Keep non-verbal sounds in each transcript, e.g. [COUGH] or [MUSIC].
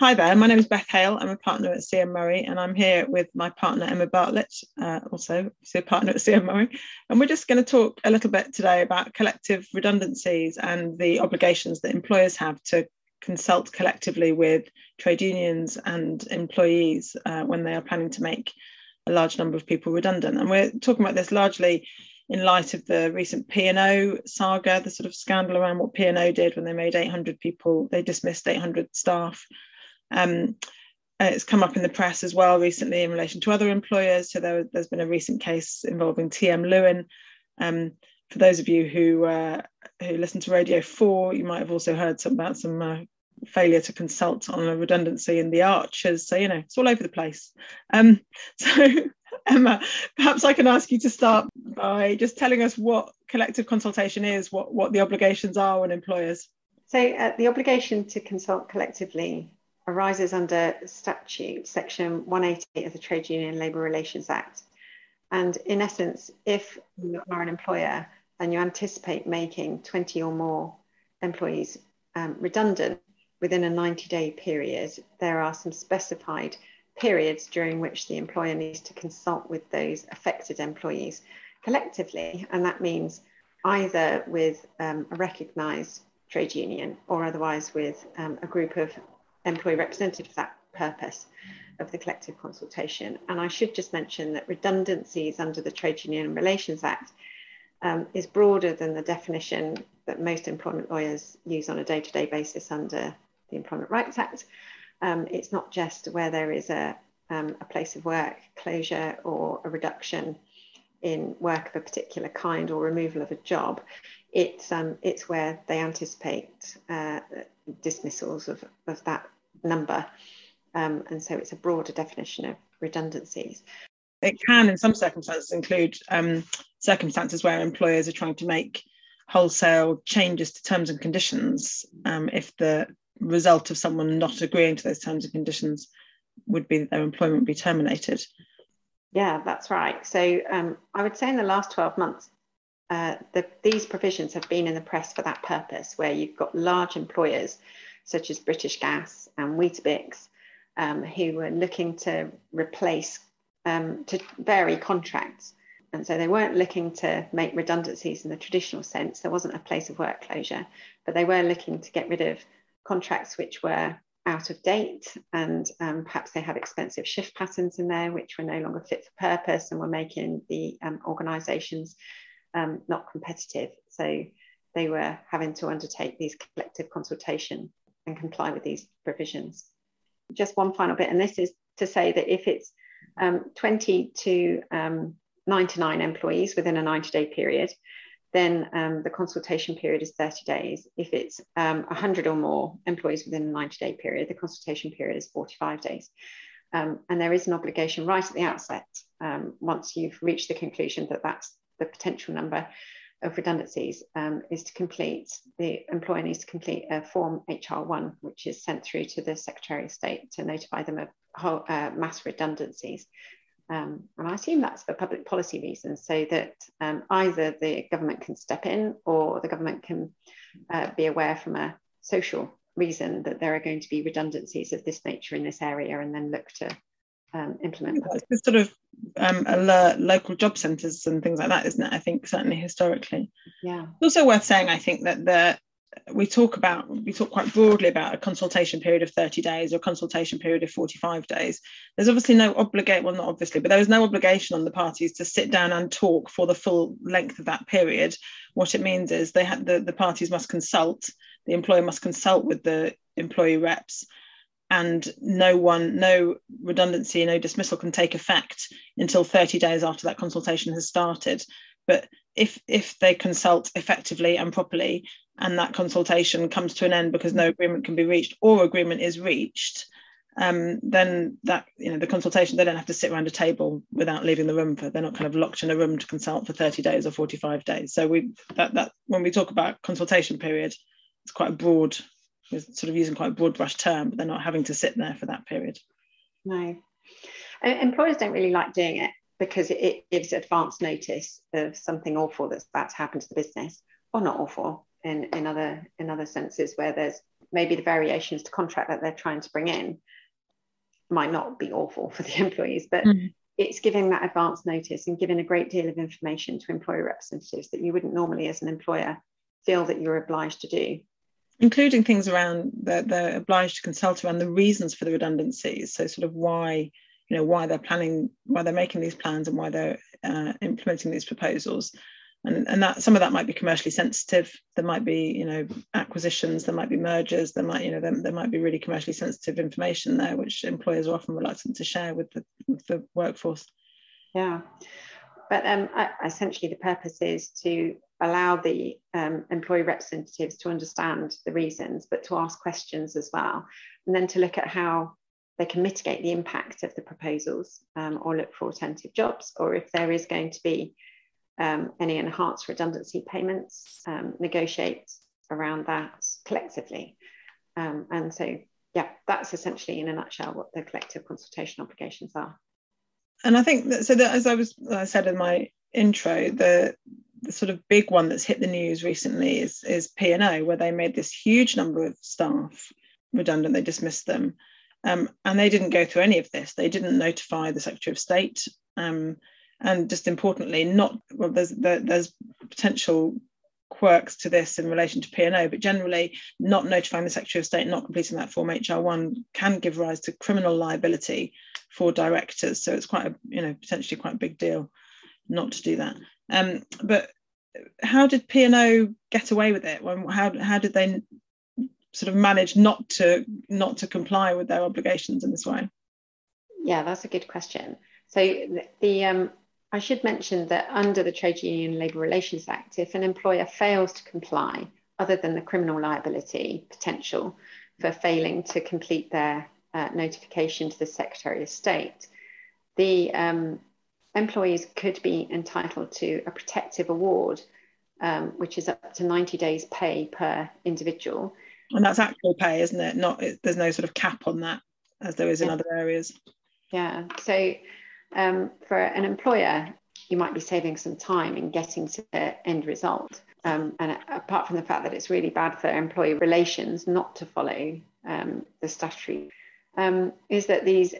Hi there, my name is Beth Hale. I'm a partner at CM Murray, and I'm here with my partner Emma Bartlett, uh, also a partner at CM Murray. And we're just going to talk a little bit today about collective redundancies and the obligations that employers have to consult collectively with trade unions and employees uh, when they are planning to make a large number of people redundant. And we're talking about this largely in light of the recent P&O saga, the sort of scandal around what P&O did when they made 800 people, they dismissed 800 staff um, it's come up in the press as well recently in relation to other employers. So there, has been a recent case involving TM Lewin. Um, for those of you who uh, who listen to Radio Four, you might have also heard some about some uh, failure to consult on a redundancy in the Archers. So you know it's all over the place. Um, [LAUGHS] so Emma, perhaps I can ask you to start by just telling us what collective consultation is, what what the obligations are on employers. So uh, the obligation to consult collectively arises under statute section 188 of the Trade Union Labour Relations Act. And in essence, if you are an employer and you anticipate making 20 or more employees um, redundant within a 90 day period, there are some specified periods during which the employer needs to consult with those affected employees collectively. And that means either with um, a recognised trade union or otherwise with um, a group of employee representative for that purpose of the collective consultation. And I should just mention that redundancies under the Trade Union Relations Act um, is broader than the definition that most employment lawyers use on a day to day basis under the Employment Rights Act. Um, it's not just where there is a, um, a place of work closure or a reduction in work of a particular kind or removal of a job. It's, um, it's where they anticipate uh, dismissals of, of that number. Um, and so it's a broader definition of redundancies. It can, in some circumstances, include um, circumstances where employers are trying to make wholesale changes to terms and conditions um, if the result of someone not agreeing to those terms and conditions would be that their employment be terminated. Yeah, that's right. So um, I would say in the last 12 months, uh, the, these provisions have been in the press for that purpose, where you've got large employers such as British Gas and Weetabix, um, who were looking to replace, um, to vary contracts. And so they weren't looking to make redundancies in the traditional sense. There wasn't a place of work closure, but they were looking to get rid of contracts which were out of date and um, perhaps they had expensive shift patterns in there which were no longer fit for purpose and were making the um, organisations um, not competitive. So they were having to undertake these collective consultation and comply with these provisions. Just one final bit, and this is to say that if it's um, 20 to um, 99 employees within a 90 day period, then um, the consultation period is 30 days. If it's 100 um, or more employees within a 90 day period, the consultation period is 45 days. Um, and there is an obligation right at the outset, um, once you've reached the conclusion that that's the potential number, of redundancies um, is to complete, the employer needs to complete a form HR1, which is sent through to the Secretary of State to notify them of whole, uh, mass redundancies. Um, and I assume that's for public policy reasons, so that um, either the government can step in or the government can uh, be aware from a social reason that there are going to be redundancies of this nature in this area and then look to um, implement It's sort of um, alert local job centres and things like that, isn't it? I think certainly historically. Yeah. It's also worth saying, I think that the we talk about we talk quite broadly about a consultation period of 30 days or a consultation period of 45 days there's obviously no obligate well not obviously but there is no obligation on the parties to sit down and talk for the full length of that period what it means is they had the, the parties must consult the employer must consult with the employee reps and no one, no redundancy, no dismissal can take effect until 30 days after that consultation has started. But if if they consult effectively and properly, and that consultation comes to an end because no agreement can be reached or agreement is reached, um, then that you know the consultation they don't have to sit around a table without leaving the room for they're not kind of locked in a room to consult for 30 days or 45 days. So we that that when we talk about consultation period, it's quite a broad sort of using quite a broad brush term, but they're not having to sit there for that period. No. Employers don't really like doing it because it, gives advance notice of something awful that's about to happen to the business, or not awful in, in other in other senses where there's maybe the variations to contract that they're trying to bring in might not be awful for the [LAUGHS] employees, but mm. it's giving that advance notice and giving a great deal of information to employee representatives that you wouldn't normally, as an employer, feel that you're obliged to do. Including things around that they're obliged to consult around the reasons for the redundancies. So, sort of why, you know, why they're planning, why they're making these plans and why they're uh, implementing these proposals. And and that some of that might be commercially sensitive. There might be you know acquisitions there might be mergers there might you know there, there might be really commercially sensitive information there which employers are often reluctant to share with the with the workforce. Yeah but um, essentially the purpose is to allow the um, employee representatives to understand the reasons but to ask questions as well and then to look at how they can mitigate the impact of the proposals um, or look for alternative jobs or if there is going to be um, any enhanced redundancy payments, um, negotiate around that collectively. Um, and so, yeah, that's essentially in a nutshell what the collective consultation obligations are. And I think that, so that as I was I said in my intro, the, the sort of big one that's hit the news recently is is P and O, where they made this huge number of staff redundant. They dismissed them, um, and they didn't go through any of this. They didn't notify the Secretary of State. Um, and just importantly, not well, there's there, there's potential quirks to this in relation to P&O, but generally not notifying the Secretary of State, and not completing that form HR1 can give rise to criminal liability for directors. So it's quite a, you know, potentially quite a big deal not to do that. Um, but how did P&O get away with it? How, how did they sort of manage not to not to comply with their obligations in this way? Yeah, that's a good question. So the, the um, I should mention that under the Trade Union Labour Relations Act, if an employer fails to comply, other than the criminal liability potential for failing to complete their uh, notification to the Secretary of State, the um, employees could be entitled to a protective award, um, which is up to 90 days' pay per individual. And that's actual pay, isn't it? Not there's no sort of cap on that, as there is in other areas. Yeah. So um, for an employer, you might be saving some time in getting to the end result. Um, and apart from the fact that it's really bad for employee relations not to follow um, the statutory, um, is that these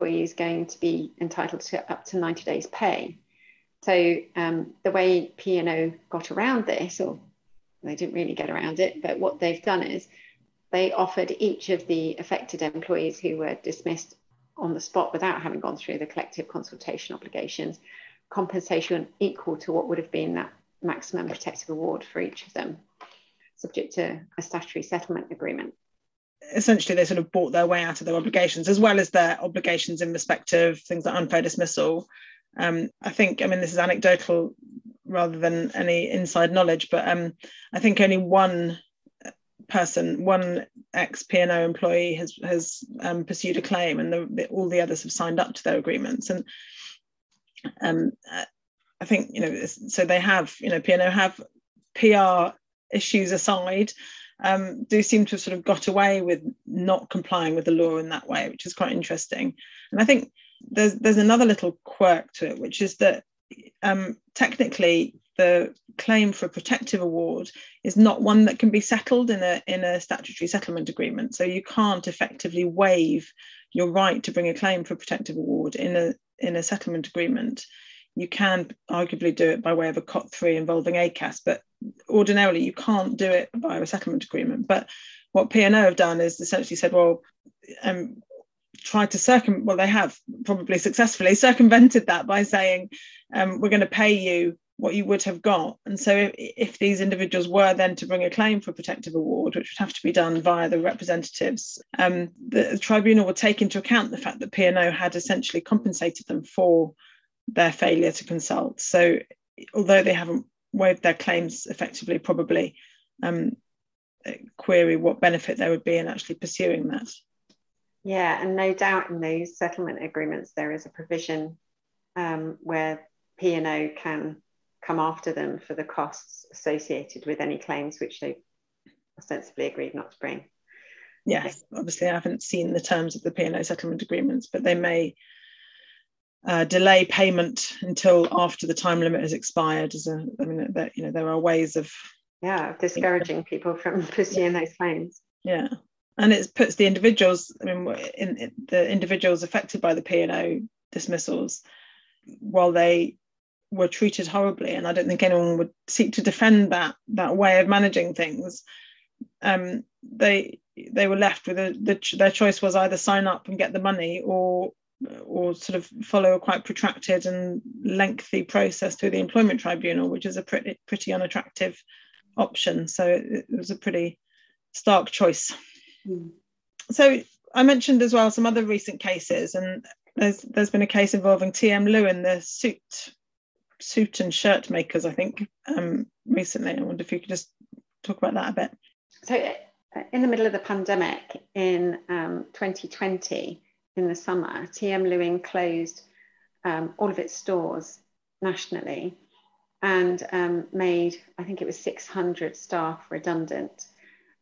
employees going to be entitled to up to 90 days pay. So um, the way P&O got around this, or they didn't really get around it, but what they've done is they offered each of the affected employees who were dismissed on the spot without having gone through the collective consultation obligations, compensation equal to what would have been that maximum protective award for each of them, subject to a statutory settlement agreement. Essentially, they sort of bought their way out of their obligations, as well as their obligations in respect of things like unfair dismissal. Um, I think, I mean, this is anecdotal rather than any inside knowledge, but um, I think only one person, one ex P&O employee has has um, pursued a claim, and the, all the others have signed up to their agreements. And um, I think you know, so they have, you know, P&O have PR issues aside, um, do seem to have sort of got away with not complying with the law in that way, which is quite interesting. And I think there's there's another little quirk to it, which is that um, technically the claim for a protective award is not one that can be settled in a in a statutory settlement agreement. So you can't effectively waive your right to bring a claim for a protective award in a in a settlement agreement. You can arguably do it by way of a COT three involving ACAS, but ordinarily you can't do it via a settlement agreement. But what P&O have done is essentially said, well, um, tried to circum well they have probably successfully [LAUGHS] circumvented that by saying um, we're going to pay you what you would have got. And so, if, if, these individuals were then to bring a claim for a protective award, which would have to be done via the representatives, um, the, tribunal would take into account the fact that P&O had essentially compensated them for their failure to consult. So, although they haven't waived their claims effectively, probably um, query what benefit there would be in actually pursuing that. Yeah, and no doubt in those settlement agreements there is a provision um, where P&O can come after them for the costs associated with any claims which they ostensibly agreed not to bring. Yes, obviously I haven't seen the terms of the P&O settlement agreements, but they may uh, delay payment until after the time limit has expired. As a, I mean, that you know, there are ways of yeah, discouraging people from [LAUGHS] pursuing those claims. Yeah, and it puts the individuals. I mean, in, in the individuals affected by the P and O dismissals, while they were treated horribly, and I don't think anyone would seek to defend that that way of managing things. Um, they they were left with a the, their choice was either sign up and get the money or or sort of follow a quite protracted and lengthy process through the employment tribunal, which is a pretty pretty unattractive option. So it, it was a pretty stark choice. Mm. So I mentioned as well some other recent cases, and there's there's been a case involving TM Lewin, the suit suit and shirt makers, I think, um, recently. I wonder if you could just talk about that a bit. So, uh, in the middle of the pandemic in um, 2020, in the summer, TM Lewin closed um, all of its stores nationally and um, made, I think it was 600 staff redundant.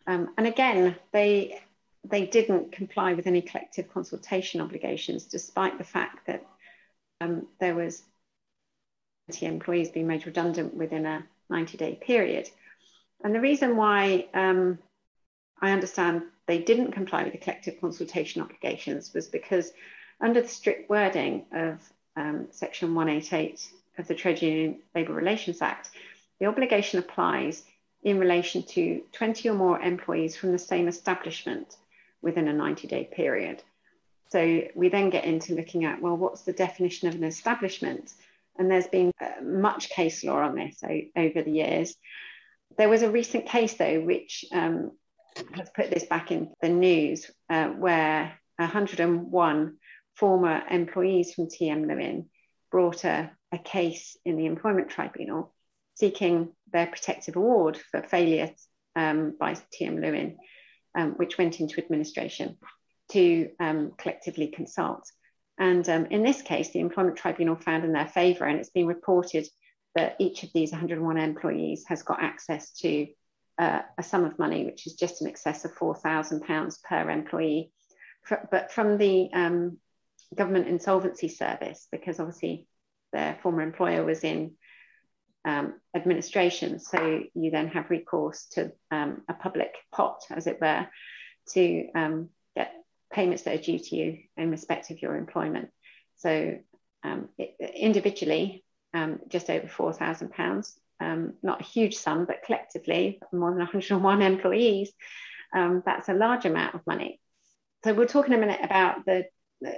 Um, and again, they they didn't comply with any collective consultation obligations, despite the fact that um, there was employees being made redundant within a 90 day period. And the reason why um, I understand they didn't comply with the collective consultation obligations was because under the strict wording of um, section 188 of the Trade Union Labour Relations Act, the obligation applies in relation to 20 or more employees from the same establishment within a 90 day period. So we then get into looking at, well, what's the definition of an establishment? And there's been uh, much case law on this over the years. There was a recent case, though, which um, has put this back in the news, uh, where 101 former employees from TM Lewin brought a, a case in the Employment Tribunal seeking their protective award for failure um, by TM Lewin, um, which went into administration to um, collectively consult. And um, in this case, the Employment Tribunal found in their favour, and it's been reported that each of these 101 employees has got access to uh, a sum of money, which is just in excess of £4,000 per employee. For, but from the um, government insolvency service, because obviously their former employer was in um, administration, so you then have recourse to um, a public pot, as it were, to um, payments that are due to you in respect of your employment. So um, it, individually, um, just over £4,000. Um, not a huge sum, but collectively, more than [LAUGHS] 101 employees, um, that's a large amount of money. So we'll talk in a minute about the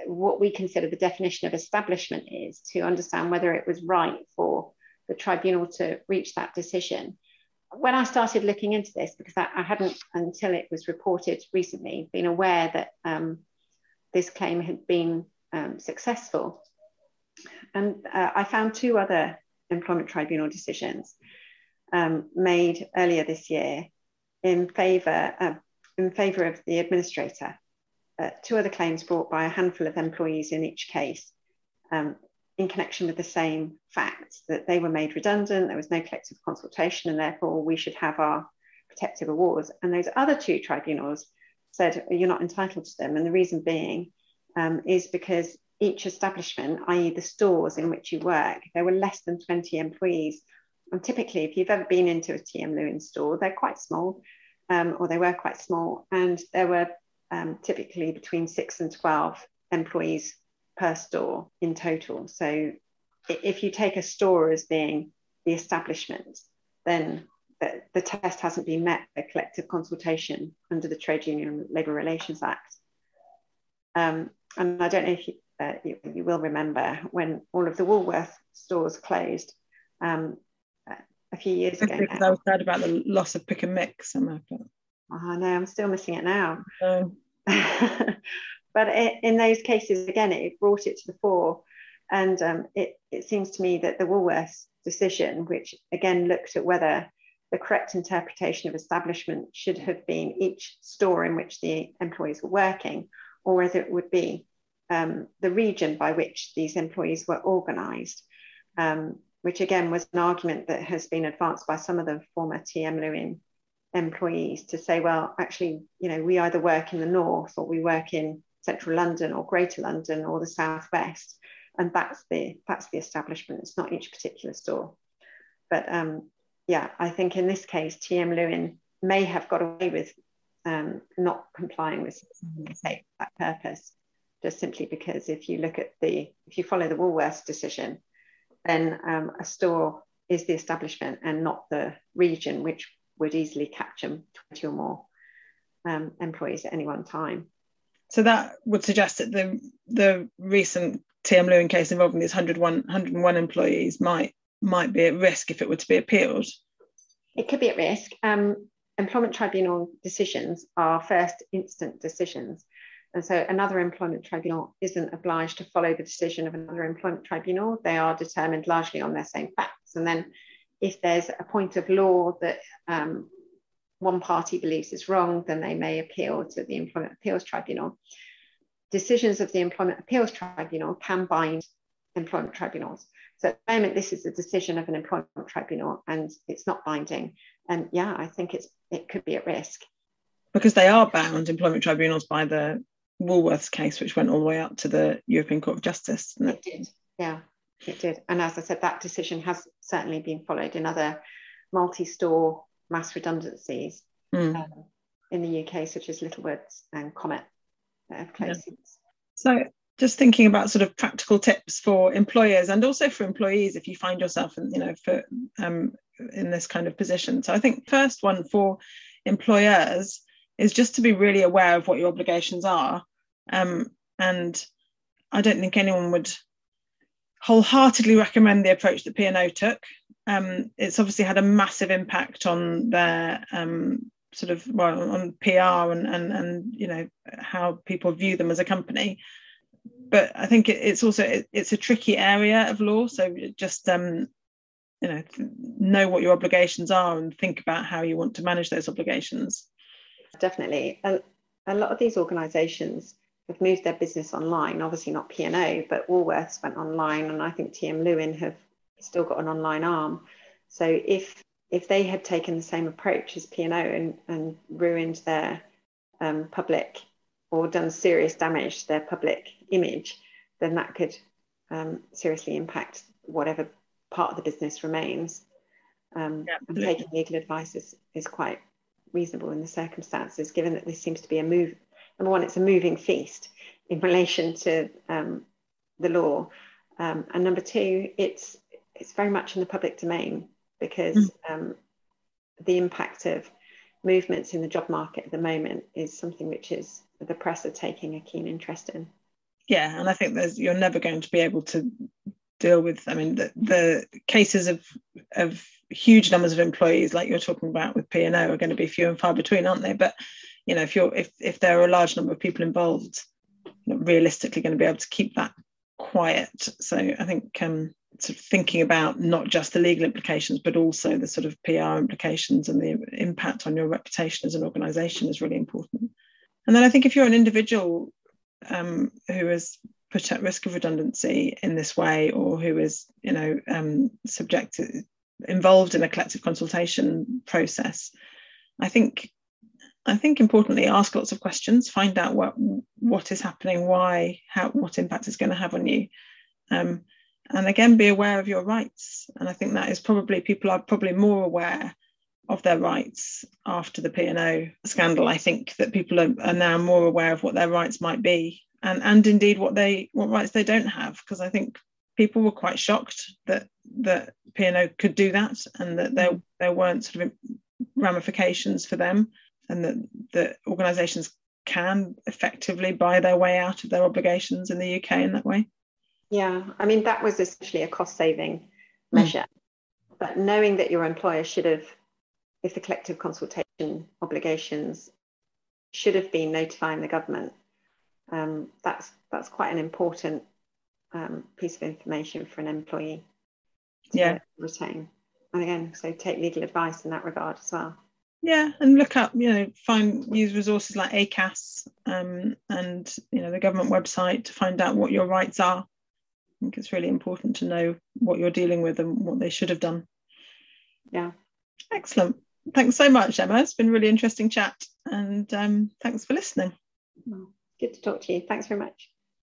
what we consider the definition of establishment is to understand whether it was right for the tribunal to reach that decision. When I started looking into this, because I, I hadn't until it was reported recently been aware that um, this claim had been um, successful, and uh, I found two other employment tribunal decisions um, made earlier this year in favour uh, in favour of the administrator. Uh, two other claims brought by a handful of employees in each case, um, in connection with the same facts that they were made redundant, there was no collective consultation, and therefore we should have our protective awards. And those other two tribunals said you're not entitled to them, and the reason being um, is because each establishment, i.e., the stores in which you work, there were less than 20 employees. And typically, if you've ever been into a TM Lewin store, they're quite small, um, or they were quite small, and there were um, typically between six and 12 employees per store in total. So if you take a store as being the establishment, then the, the test hasn't been met by collective consultation under the Trade Union Labour Relations Act. Um, and I don't know if you, uh, you, you, will remember when all of the Woolworth stores closed um, a few years ago. Because I was sad about the loss of pick and mix. I know, I'm still missing it now. Um. [LAUGHS] but in those cases, again, it brought it to the fore. And um, it, it seems to me that the Woolworths decision, which again looked at whether the correct interpretation of establishment should have been each store in which the employees were working, or whether it would be um, the region by which these employees were organised, um, which again was an argument that has been advanced by some of the former TM Lewin employees to say, well, actually, you know, we either work in the north or we work in central London or Greater London or the southwest, and that's the that's the establishment. It's not each particular store, but um, yeah, I think in this case, TM Lewin may have got away with um, not complying with that purpose, just simply because if you look at the, if you follow the Woolworths decision, then um, a store is the establishment and not the region, which would easily capture 20 or more um, employees at any one time. So that would suggest that the the recent TM Lewin case involving these 101, 101 employees might might be at risk if it were to be appealed. It could be at risk. Um, employment tribunal decisions are first instance decisions. And so another employment tribunal isn't obliged to follow the decision of another employment tribunal. They are determined largely on their same facts. And then if there's a point of law that um, one party believes is wrong, then they may appeal to the Employment Appeals Tribunal. Decisions of the Employment Appeals Tribunal can bind employment tribunals. So at the moment, this is a decision of an employment tribunal and it's not binding. And yeah, I think it's it could be at risk. Because they are bound, employment tribunals, by the Woolworths case, which went all the way up to the European Court of Justice. It? it did, yeah, it did. And as I said, that decision has certainly been followed in other multi-store mass redundancies mm. um, in the UK, such as Littlewoods and Comet uh, Yeah. So just thinking about sort of practical tips for employers and also for employees if you find yourself in, you know, for um, in this kind of position. So I think first one for employers is just to be really aware of what your obligations are. Um, and I don't think anyone would wholeheartedly recommend the approach that P&O took um, it's obviously had a massive impact on their um, sort of well on PR and, and and you know how people view them as a company. But I think it, it's also it, it's a tricky area of law. So just um, you know know what your obligations are and think about how you want to manage those obligations. Definitely, a, a lot of these organisations have moved their business online. Obviously not P and O, but Woolworths went online, and I think TM Lewin have still got an online arm. So if if they had taken the same approach as P&O and, and ruined their um, public or done serious damage to their public image, then that could um, seriously impact whatever part of the business remains. Um, yeah, taking legal advice is, is quite reasonable in the circumstances, given that this seems to be a move. Number one, it's a moving feast in relation to um, the law. Um, and number two, it's it's very much in the public domain because mm. um, the impact of movements in the job market at the moment is something which is the press are taking a keen interest in. Yeah, and I think there's you're never going to be able to deal with. I mean, the, the cases of of huge numbers of employees, like you're talking about with P and O, are going to be few and far between, aren't they? But you know, if you're if if there are a large number of people involved, you're realistically going to be able to keep that quiet. So I think um, sort of thinking about not just the legal implications, but also the sort of PR implications and the impact on your reputation as an organisation is really important. And then I think if you're an individual um, who is put at risk of redundancy in this way, or who is, you know, um, subjected, involved in a collective consultation process, I think I think importantly ask lots of questions, find out what what is happening, why, how, what impact it's going to have on you. Um, and again be aware of your rights. And i think that is probably people are probably more aware of their rights after the p&o scandal i think that people are, are now more aware of what their rights might be and and indeed what they what rights they don't have. Because i think people were quite shocked that that p&o could do that and that there there weren't sort of ramifications for them and that that organizations can effectively buy their way out of their obligations in the uk in that way yeah, I mean, that was essentially a cost saving measure. Mm. But knowing that your employer should have, if the collective consultation obligations should have been notifying the government, um, that's, that's quite an important um, piece of information for an employee to yeah. retain. And again, so take legal advice in that regard as well. Yeah, and look up, you know, find use resources like ACAS um, and you know the government website to find out what your rights are I think it's really important to know what you're dealing with and what they should have done. Yeah. Excellent. Thanks so much, Emma. It's been a really interesting chat and um, thanks for listening. Good to talk to you. Thanks very much.